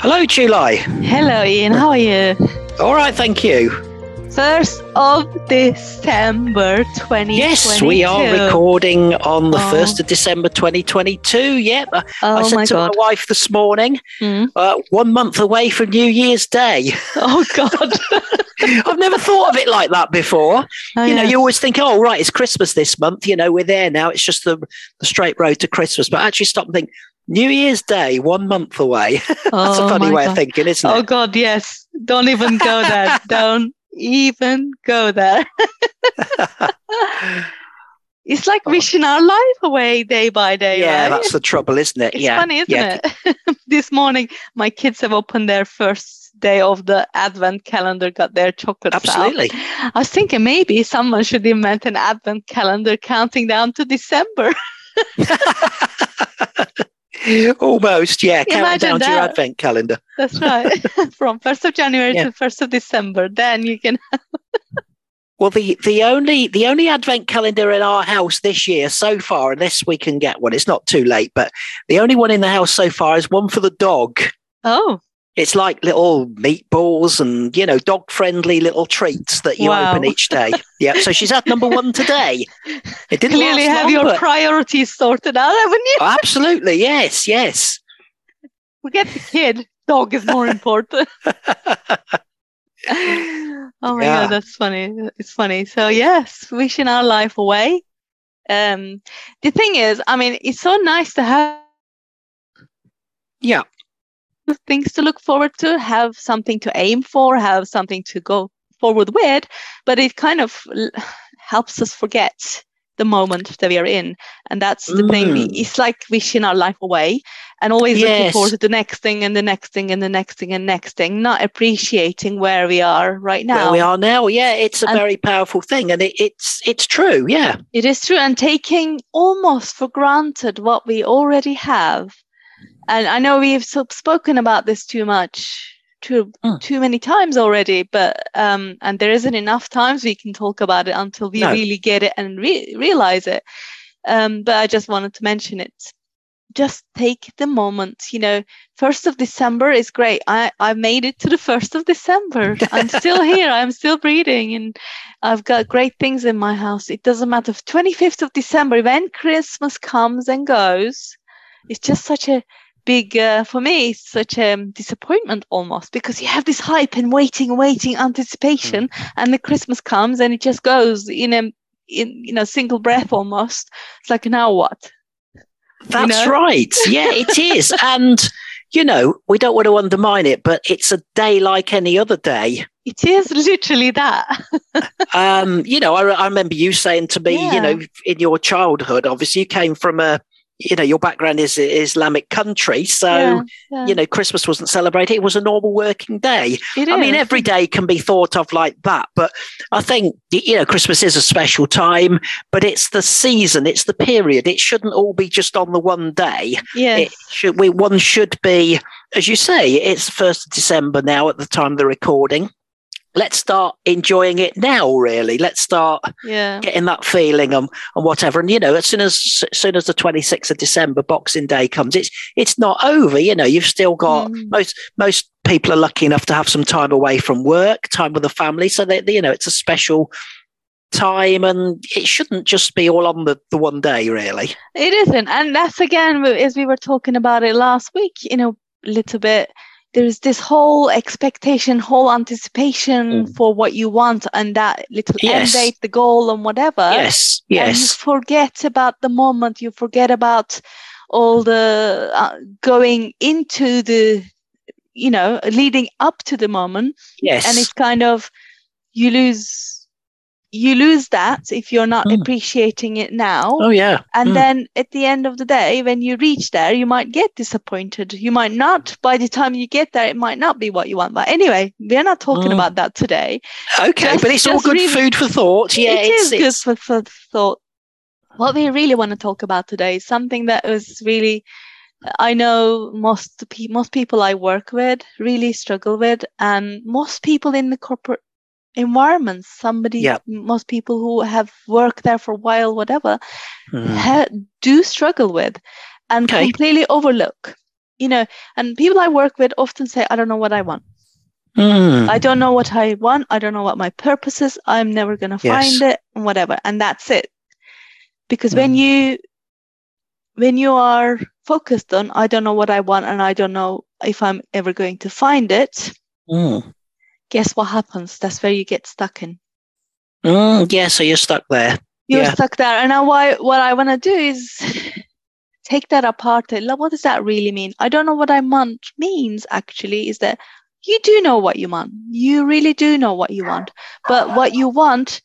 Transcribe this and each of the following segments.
Hello, Tulay. Hello, Ian. How are you? All right, thank you. 1st of December 2022. Yes, we are recording on the oh. 1st of December 2022. Yep. Oh, I said my to God. my wife this morning, mm. uh, one month away from New Year's Day. Oh, God. I've never thought of it like that before. Oh, you know, you always think, oh, right, it's Christmas this month. You know, we're there now. It's just the, the straight road to Christmas. But actually stop and think, New Year's Day, one month away. That's oh, a funny way God. of thinking, isn't it? Oh God, yes. Don't even go there. Don't even go there. it's like oh. wishing our life away day by day. Yeah, right? that's the trouble, isn't it? It's yeah. funny, isn't yeah. it? this morning, my kids have opened their first day of the advent calendar, got their chocolates Absolutely. Out. I was thinking maybe someone should invent an advent calendar counting down to December. Almost, yeah. Counting down that. to your advent calendar. That's right. From first of January yeah. to first of December. Then you can. well, the the only the only advent calendar in our house this year so far, unless we can get one, it's not too late. But the only one in the house so far is one for the dog. Oh. It's like little meatballs and, you know, dog friendly little treats that you wow. open each day. yeah. So she's at number one today. It didn't clearly have long, your but... priorities sorted out, haven't you? Absolutely. Yes. Yes. We get the kid. Dog is more important. oh my yeah. god, that's funny. It's funny. So yes, wishing our life away. Um, the thing is, I mean, it's so nice to have. Yeah things to look forward to, have something to aim for, have something to go forward with, but it kind of helps us forget the moment that we are in. And that's the mm. thing. It's like wishing our life away and always yes. looking forward to the next thing and the next thing and the next thing and next thing, not appreciating where we are right now. Where we are now. Yeah, it's a and very powerful thing. And it, it's it's true. Yeah. It is true. And taking almost for granted what we already have and I know we've spoken about this too much, too mm. too many times already. But um, and there isn't enough times we can talk about it until we no. really get it and re- realize it. Um, but I just wanted to mention it. Just take the moment. You know, first of December is great. I I made it to the first of December. I'm still here. I'm still breathing, and I've got great things in my house. It doesn't matter. Twenty fifth of December, when Christmas comes and goes, it's just such a big uh, for me such a disappointment almost because you have this hype and waiting waiting anticipation mm. and the christmas comes and it just goes in a in you know single breath almost it's like now what that's you know? right yeah it is and you know we don't want to undermine it but it's a day like any other day it is literally that. um, you know, I, I, remember you saying to me, yeah. you know, in your childhood, obviously you came from a you know your background is Islamic country, so yeah, yeah. you know Christmas wasn't celebrated. It was a normal working day. It I is. mean, every day can be thought of like that, but I think you know Christmas is a special time, but it's the season, it's the period. It shouldn't all be just on the one day. Yeah, it should. We one should be, as you say, it's the first of December now at the time of the recording let's start enjoying it now really. Let's start yeah. getting that feeling and, and whatever. And you know as soon as, as soon as the 26th of december boxing day comes it's it's not over you know. You've still got mm. most most people are lucky enough to have some time away from work time with the family. So that you know it's a special time and it shouldn't just be all on the, the one day really. It isn't. And that's again as we were talking about it last week you know a little bit there's this whole expectation, whole anticipation mm. for what you want and that little yes. end date, the goal and whatever. Yes, yes. And you forget about the moment. You forget about all the uh, going into the, you know, leading up to the moment. Yes. And it's kind of, you lose you lose that if you're not mm. appreciating it now. Oh, yeah. And mm. then at the end of the day, when you reach there, you might get disappointed. You might not, by the time you get there, it might not be what you want. But anyway, we're not talking mm. about that today. Okay, just, but it's all good really, food for thought. Yeah, it is good for, for thought. What we really want to talk about today is something that was really I know most most people I work with really struggle with, and most people in the corporate environments somebody yeah. most people who have worked there for a while whatever mm. ha- do struggle with and okay. completely overlook you know and people i work with often say i don't know what i want mm. i don't know what i want i don't know what my purpose is i'm never going to yes. find it and whatever and that's it because mm. when you when you are focused on i don't know what i want and i don't know if i'm ever going to find it hmm guess what happens? That's where you get stuck in. Mm, yeah, so you're stuck there. You're yeah. stuck there. And now why, what I want to do is take that apart. What does that really mean? I don't know what I want means actually is that you do know what you want. You really do know what you want. But what you want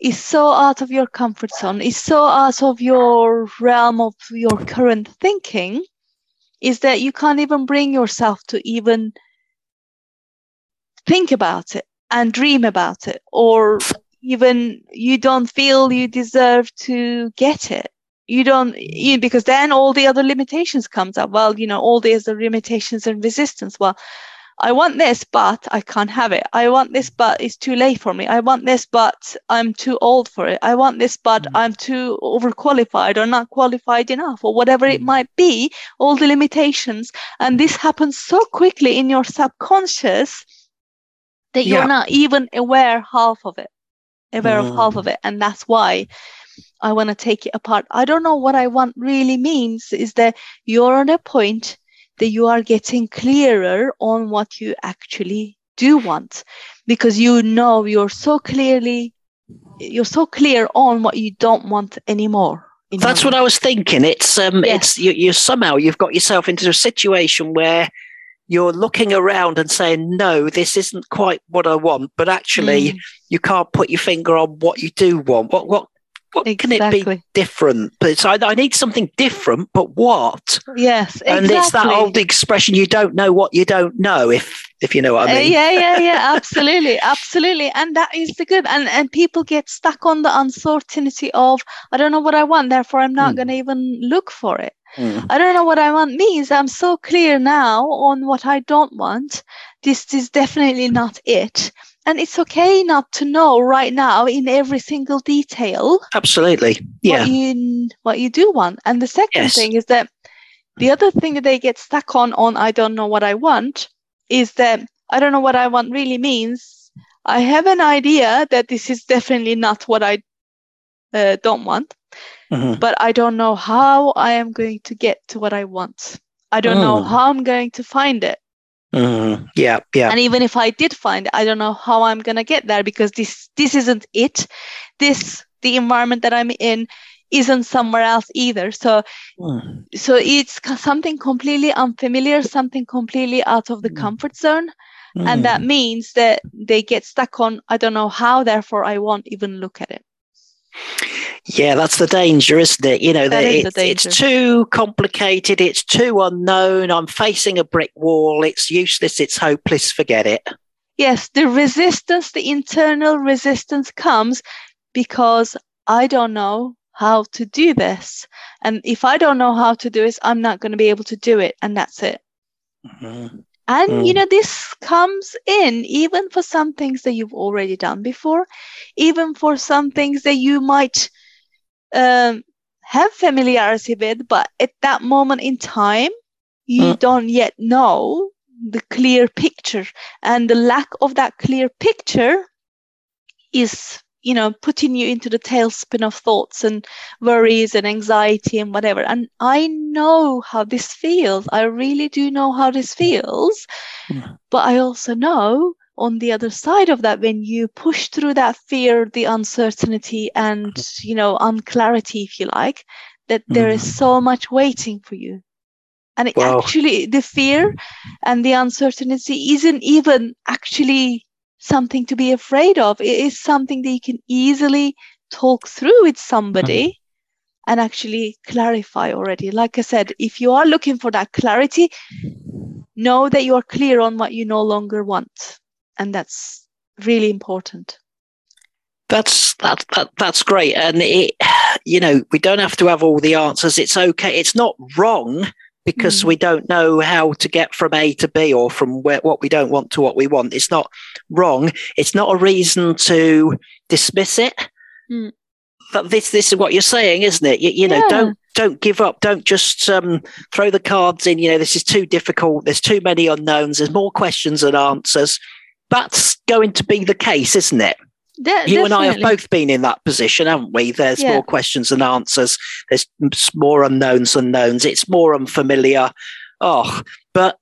is so out of your comfort zone, is so out of your realm of your current thinking, is that you can't even bring yourself to even think about it and dream about it or even you don't feel you deserve to get it. You don't you, because then all the other limitations comes up. Well you know all these are limitations and resistance. Well i want this but i can't have it. I want this but it's too late for me. I want this but i'm too old for it. I want this but mm. i'm too overqualified or not qualified enough or whatever it mm. might be all the limitations. And this happens so quickly in your subconscious that you're yeah. not even aware half of it, aware mm. of half of mm. it. And that's why I want to take it apart. I don't know what I want really means is that you're on a point that you are getting clearer on what you actually do want because you know you're so clearly you're so clear on what you don't want anymore that's what i was thinking it's um yes. it's you, you somehow you've got yourself into a situation where you're looking around and saying, no, this isn't quite what I want, but actually mm. you can't put your finger on what you do want. What, what, what exactly. can it be different? But I, I, need something different, but what? Yes, exactly. And it's that old expression, you don't know what you don't know, if if you know what I uh, mean. Uh, yeah, yeah, yeah, absolutely, absolutely. And that is the good. And and people get stuck on the uncertainty of I don't know what I want, therefore I'm not mm. going to even look for it. Mm. I don't know what I want means. I'm so clear now on what I don't want. This is definitely not it. And it's okay not to know right now in every single detail. Absolutely. Yeah. What you, what you do want. And the second yes. thing is that the other thing that they get stuck on, on I don't know what I want, is that I don't know what I want really means. I have an idea that this is definitely not what I uh, don't want. Mm-hmm. But I don't know how I am going to get to what I want. I don't mm. know how I'm going to find it. Mm. Yeah, yeah. And even if I did find it, I don't know how I'm gonna get there because this this isn't it. This the environment that I'm in isn't somewhere else either. So mm. so it's something completely unfamiliar, something completely out of the mm. comfort zone. And that mm. means that they get stuck on I don't know how, therefore I won't even look at it. Yeah, that's the danger, isn't it? You know, that it, it's too complicated, it's too unknown. I'm facing a brick wall, it's useless, it's hopeless, forget it. Yes, the resistance, the internal resistance comes because I don't know how to do this. And if I don't know how to do this, I'm not going to be able to do it. And that's it. Mm-hmm. And, mm. you know, this comes in even for some things that you've already done before, even for some things that you might um, have familiarity with, but at that moment in time, you mm. don't yet know the clear picture. And the lack of that clear picture is you know putting you into the tailspin of thoughts and worries and anxiety and whatever and i know how this feels i really do know how this feels mm. but i also know on the other side of that when you push through that fear the uncertainty and you know unclarity if you like that there is mm. so much waiting for you and wow. actually the fear and the uncertainty isn't even actually something to be afraid of. It is something that you can easily talk through with somebody mm-hmm. and actually clarify already. Like I said, if you are looking for that clarity, know that you are clear on what you no longer want. And that's really important. That's that, that that's great, and it, you know, we don't have to have all the answers. It's okay. It's not wrong because mm. we don't know how to get from A to B or from where, what we don't want to what we want. It's not wrong. It's not a reason to dismiss it. Mm. But this this is what you're saying, isn't it? You, you know, yeah. don't don't give up. Don't just um, throw the cards in. You know, this is too difficult. There's too many unknowns. There's more questions than answers. That's going to be the case, isn't it? De- you and I have both been in that position, haven't we? There's yeah. more questions than answers. There's more unknowns than knowns. It's more unfamiliar. Oh, but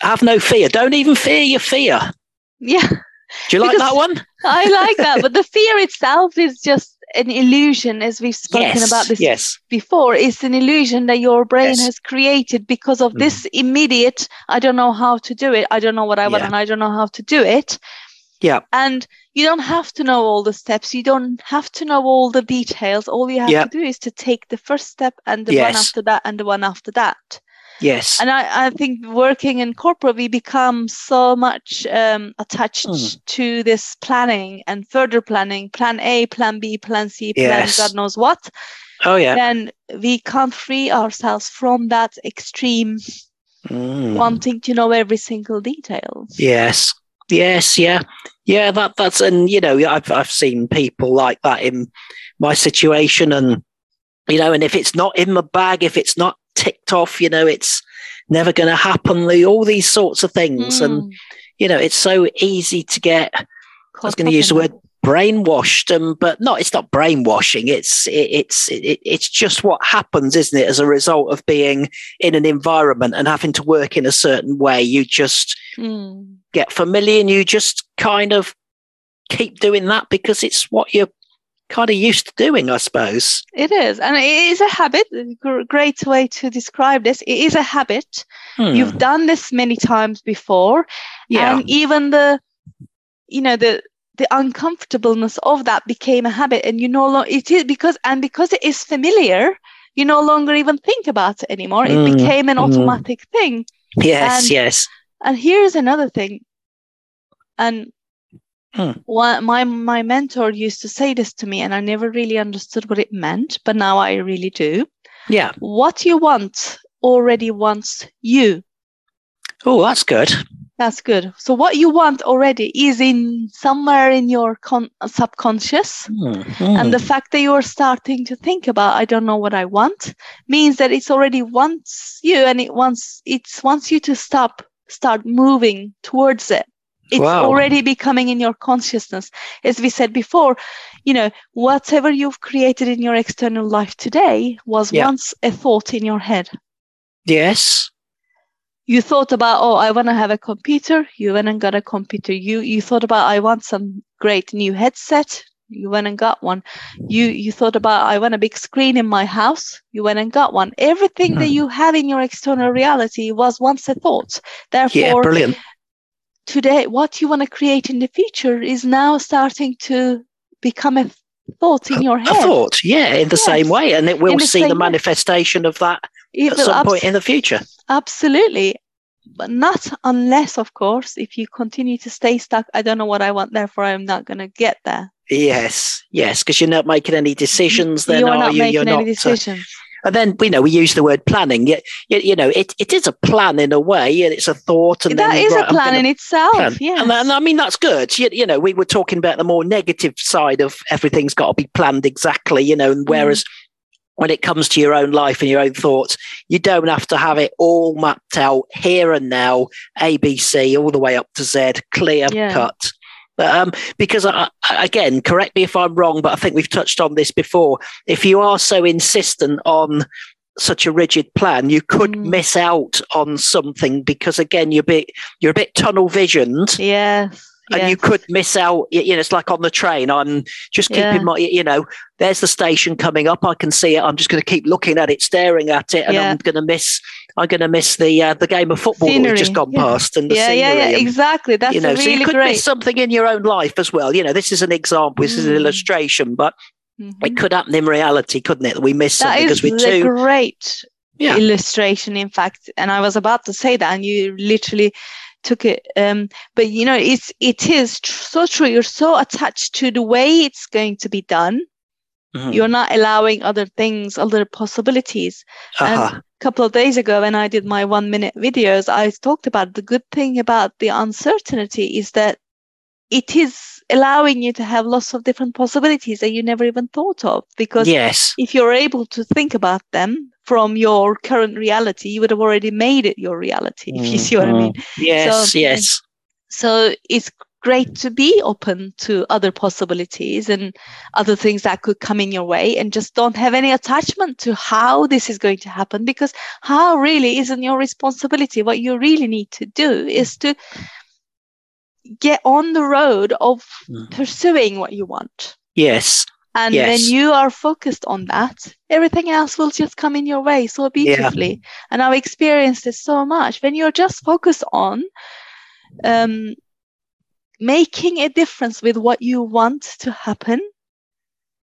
have no fear. Don't even fear your fear. Yeah. Do you like that one? I like that, but the fear itself is just an illusion, as we've spoken yes, about this yes. before. It's an illusion that your brain yes. has created because of mm. this immediate. I don't know how to do it. I don't know what I want, yeah. and I don't know how to do it. Yeah. And you don't have to know all the steps. You don't have to know all the details. All you have yeah. to do is to take the first step and the yes. one after that and the one after that. Yes. And I, I think working in corporate, we become so much um, attached mm. to this planning and further planning, plan A, plan B, plan C, plan yes. God knows what. Oh, yeah. Then we can't free ourselves from that extreme mm. wanting to know every single detail. Yes. Yes, yeah, yeah. That that's and you know I've I've seen people like that in my situation, and you know, and if it's not in the bag, if it's not ticked off, you know, it's never going to happen. All these sorts of things, mm. and you know, it's so easy to get. I was going to use the word brainwashed um, but no it's not brainwashing it's it, it's it, it's just what happens isn't it as a result of being in an environment and having to work in a certain way you just mm. get familiar and you just kind of keep doing that because it's what you're kind of used to doing i suppose it is and it is a habit great way to describe this it is a habit hmm. you've done this many times before yeah. and even the you know the the uncomfortableness of that became a habit and you no longer it is because and because it is familiar you no longer even think about it anymore it mm, became an mm. automatic mm. thing yes and, yes and here's another thing and hmm. one, my my mentor used to say this to me and i never really understood what it meant but now i really do yeah what you want already wants you oh that's good that's good. So what you want already is in somewhere in your con- subconscious, mm-hmm. and the fact that you are starting to think about I don't know what I want means that it's already wants you, and it wants it wants you to stop, start moving towards it. It's wow. already becoming in your consciousness. As we said before, you know, whatever you've created in your external life today was yeah. once a thought in your head. Yes you thought about oh i want to have a computer you went and got a computer you you thought about i want some great new headset you went and got one you you thought about i want a big screen in my house you went and got one everything mm. that you have in your external reality was once a thought therefore yeah, brilliant. Today what you want to create in the future is now starting to become a thought in your head a thought yeah in the yes. same way and it will the see the manifestation way. of that at some abs- point in the future. Absolutely. But not unless, of course, if you continue to stay stuck, I don't know what I want, therefore I'm not going to get there. Yes, yes, because you're not making any decisions. Then you're are not you? making you're any not, uh, decisions. And then you know we use the word planning. You, you, you, know it, it is a plan in a way, and it's a thought. And that then, is right, a plan in itself. Yeah, and, and, I mean that's good. You, you know we were talking about the more negative side of everything's got to be planned exactly. You know, and whereas mm when it comes to your own life and your own thoughts, you don't have to have it all mapped out here and now, ABC, all the way up to Z, clear yeah. cut. Um, because I, again, correct me if I'm wrong, but I think we've touched on this before. If you are so insistent on such a rigid plan, you could mm. miss out on something because again, you're a bit you're a bit tunnel visioned. Yes and you could miss out. You know, it's like on the train. I'm just keeping yeah. my, you know, there's the station coming up. I can see it. I'm just going to keep looking at it, staring at it, and yeah. I'm going to miss. I'm going to miss the uh, the game of football scenery. that we've just gone past, and the yeah, scenery. Yeah, yeah, and, exactly. That's you know, really so you could great. miss something in your own life as well. You know, this is an example. This mm. is an mm. illustration, but mm-hmm. it could happen in reality, couldn't it? We miss that something because we're too great yeah. illustration, in fact. And I was about to say that, and you literally took it um, but you know it's it is tr- so true you're so attached to the way it's going to be done mm-hmm. you're not allowing other things other possibilities uh-huh. and a couple of days ago when i did my one minute videos i talked about the good thing about the uncertainty is that it is allowing you to have lots of different possibilities that you never even thought of because yes if you're able to think about them from your current reality, you would have already made it your reality, if you see what I mean. Mm-hmm. Yes, so, yes. So it's great to be open to other possibilities and other things that could come in your way and just don't have any attachment to how this is going to happen because how really isn't your responsibility. What you really need to do is to get on the road of mm. pursuing what you want. Yes. And yes. when you are focused on that, everything else will just come in your way so beautifully. Yeah. And I've experienced this so much. When you're just focused on um, making a difference with what you want to happen,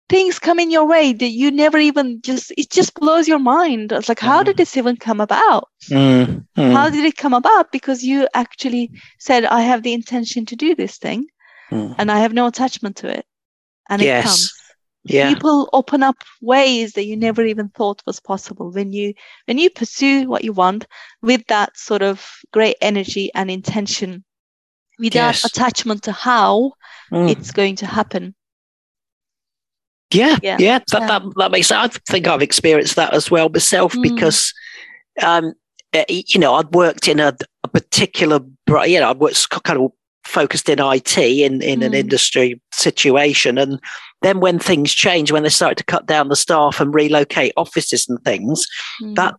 things come in your way that you never even just, it just blows your mind. It's like, how did mm. this even come about? Mm. Mm. How did it come about? Because you actually said, I have the intention to do this thing mm. and I have no attachment to it. And yes. it comes yeah. people open up ways that you never even thought was possible when you when you pursue what you want with that sort of great energy and intention without yes. attachment to how mm. it's going to happen yeah yeah, yeah that, yeah. that that makes sense i think i've experienced that as well myself mm. because um eh, you know i'd worked in a, a particular you know i'd worked kind of focused in IT in, in mm. an industry situation. And then when things change, when they started to cut down the staff and relocate offices and things, mm. that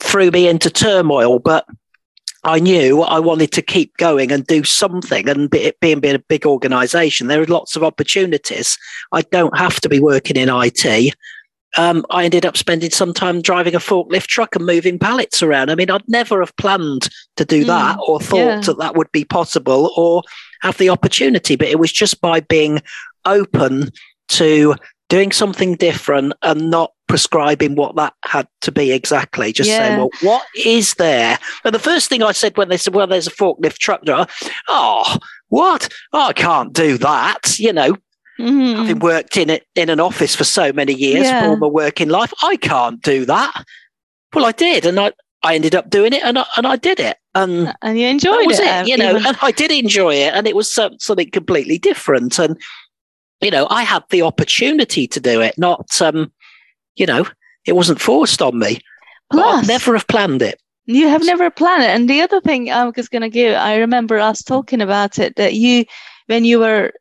threw me into turmoil. But I knew I wanted to keep going and do something. And it being, being a big organization, there are lots of opportunities. I don't have to be working in IT um, I ended up spending some time driving a forklift truck and moving pallets around. I mean, I'd never have planned to do mm, that or thought yeah. that that would be possible or have the opportunity, but it was just by being open to doing something different and not prescribing what that had to be exactly. Just yeah. saying, well, what is there? And the first thing I said when they said, well, there's a forklift truck driver, oh, what? Oh, I can't do that. You know, Mm-hmm. Having worked in it in an office for so many years, yeah. all my working life, I can't do that. Well, I did, and I I ended up doing it, and I, and I did it, and and you enjoyed it, it, you know, even... and I did enjoy it, and it was something completely different, and you know, I had the opportunity to do it, not um, you know, it wasn't forced on me. Plus, never have planned it. You have never planned it, and the other thing I was going to give, I remember us talking about it that you, when you were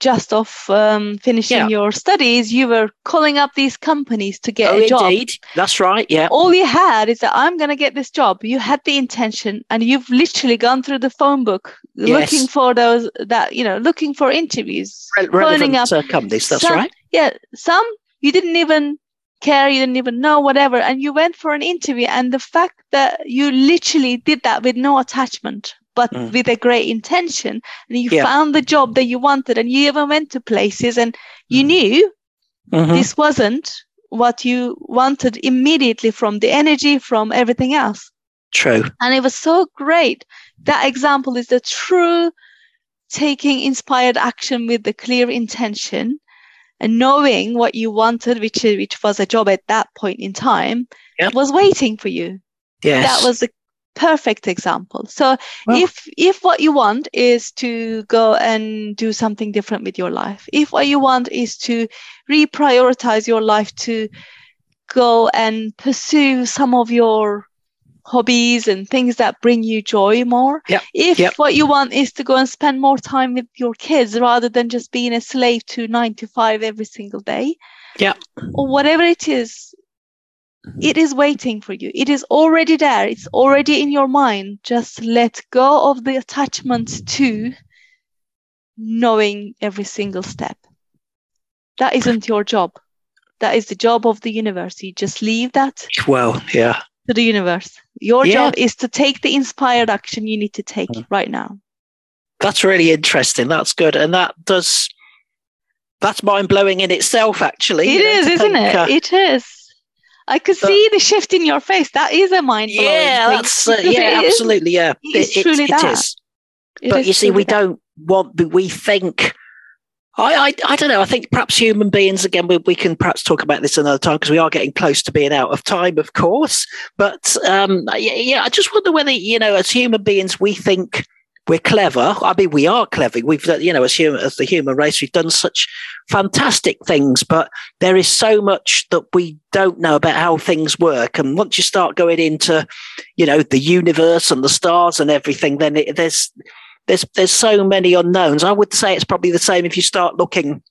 just off um, finishing yeah. your studies, you were calling up these companies to get oh, a job. Indeed. That's right. Yeah. All you had is that I'm going to get this job. You had the intention, and you've literally gone through the phone book yes. looking for those that you know, looking for interviews, Re- relevant up uh, companies. That's some, right. Yeah. Some you didn't even care, you didn't even know, whatever, and you went for an interview. And the fact that you literally did that with no attachment but mm. with a great intention and you yeah. found the job that you wanted and you even went to places and you mm. knew mm-hmm. this wasn't what you wanted immediately from the energy from everything else true and it was so great that example is the true taking inspired action with the clear intention and knowing what you wanted which which was a job at that point in time yep. was waiting for you yes. that was the perfect example. So well, if if what you want is to go and do something different with your life, if what you want is to reprioritize your life to go and pursue some of your hobbies and things that bring you joy more. Yep. If yep. what you want is to go and spend more time with your kids rather than just being a slave to nine to five every single day. Yeah. Or whatever it is, it is waiting for you. It is already there. It's already in your mind. Just let go of the attachment to knowing every single step. That isn't your job. That is the job of the universe. You just leave that. Well, yeah. To the universe. Your yeah. job is to take the inspired action you need to take mm. right now. That's really interesting. That's good. And that does, that's mind blowing in itself, actually. It is, know, isn't think, it? Uh, it is. I could see the shift in your face. That is a mind blowing. Yeah, thing. that's, uh, yeah, absolutely. Yeah. It's it, truly it, that. It is. but you see, we that. don't want, we think, I, I, I, don't know. I think perhaps human beings, again, we, we can perhaps talk about this another time because we are getting close to being out of time, of course. But um, yeah, yeah, I just wonder whether, you know, as human beings, we think we're clever. I mean, we are clever. We've, uh, you know, as human, as the human race, we've done such fantastic things, but there is so much that we don't know about how things work. And once you start going into, you know, the universe and the stars and everything, then it, there's there's there's so many unknowns. I would say it's probably the same if you start looking,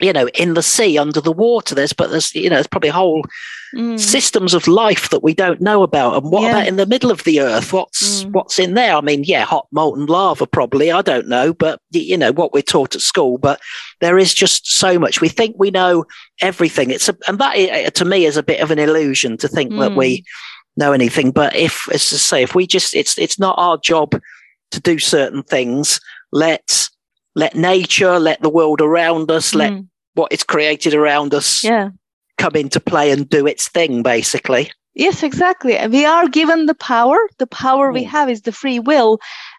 you know, in the sea under the water. There's but there's you know there's probably a whole mm. systems of life that we don't know about. And what yeah. about in the middle of the earth? What's mm. what's in there? I mean, yeah, hot molten lava probably. I don't know, but you know what we're taught at school. But there is just so much. We think we know everything. It's a, and that to me is a bit of an illusion to think mm. that we mm. know anything. But if, as I say, if we just, it's it's not our job to do certain things. Let's let nature, let the world around us, mm. let what is created around us yeah. Come into play and do its thing, basically. Yes, exactly. We are given the power. The power mm. we have is the free will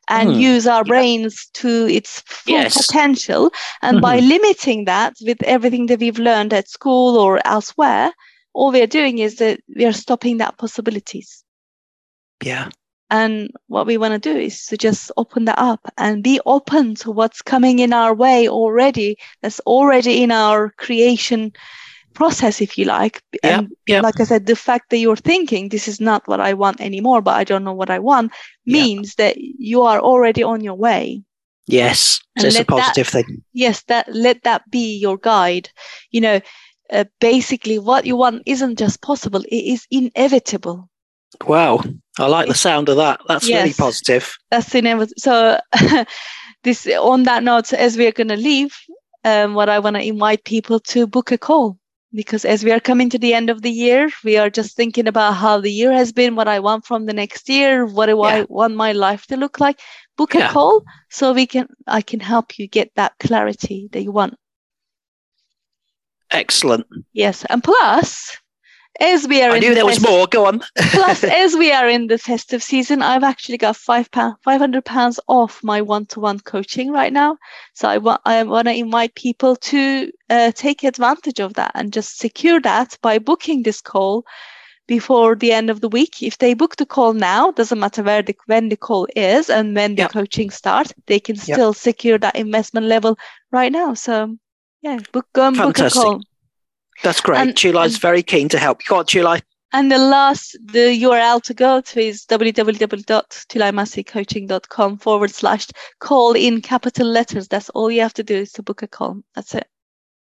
and mm. use our brains yeah. to its full yes. potential. And mm-hmm. by limiting that with everything that we've learned at school or elsewhere, all we are doing is that we are stopping that possibilities. Yeah. And what we want to do is to just open that up and be open to what's coming in our way already, that's already in our creation process, if you like. Yeah, and yeah. like I said, the fact that you're thinking this is not what I want anymore, but I don't know what I want means yeah. that you are already on your way. Yes, so it's a positive that, thing. Yes, that let that be your guide. You know, uh, basically, what you want isn't just possible; it is inevitable. Wow, I like the sound of that. That's yes, really positive. That's inevitable. So, this on that note, as we are going to leave, um, what I want to invite people to book a call because as we are coming to the end of the year, we are just thinking about how the year has been, what I want from the next year, what do yeah. I want my life to look like. Book yeah. a call so we can I can help you get that clarity that you want. Excellent. Yes, and plus as we are I knew there was more. Go on. plus, as we are in the festive season, I've actually got five pound, five hundred pounds off my one-to-one coaching right now. So I want I want to invite people to uh, take advantage of that and just secure that by booking this call before the end of the week. If they book the call now, doesn't matter where the when the call is and when the yep. coaching starts, they can still yep. secure that investment level right now. So yeah, book go and Fantastic. book a call. That's great. And, is very keen to help. Go on, Tulay. And the last, the URL to go to is www.tulaymassicoaching.com forward slash call in capital letters. That's all you have to do is to book a call. That's it.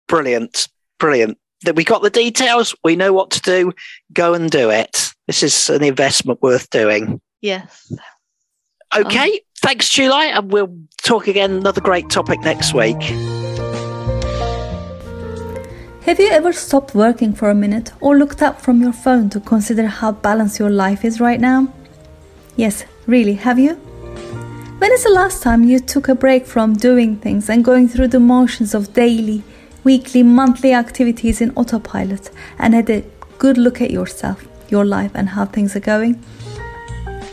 Brilliant. Brilliant. That we got the details. We know what to do. Go and do it. This is an investment worth doing. Yes. Okay. Um, Thanks, Tulay. And we'll talk again. Another great topic next week. Have you ever stopped working for a minute or looked up from your phone to consider how balanced your life is right now? Yes, really, have you? When is the last time you took a break from doing things and going through the motions of daily, weekly, monthly activities in autopilot and had a good look at yourself, your life, and how things are going?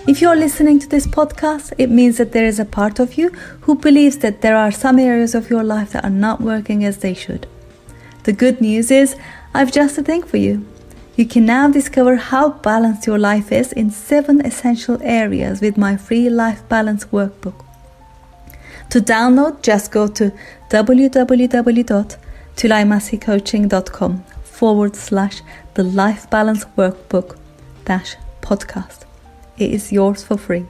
If you're listening to this podcast, it means that there is a part of you who believes that there are some areas of your life that are not working as they should. The good news is, I've just a thing for you. You can now discover how balanced your life is in seven essential areas with my free life balance workbook. To download, just go to www.tulaymassicoaching.com forward slash the life balance workbook dash podcast. it is yours for free.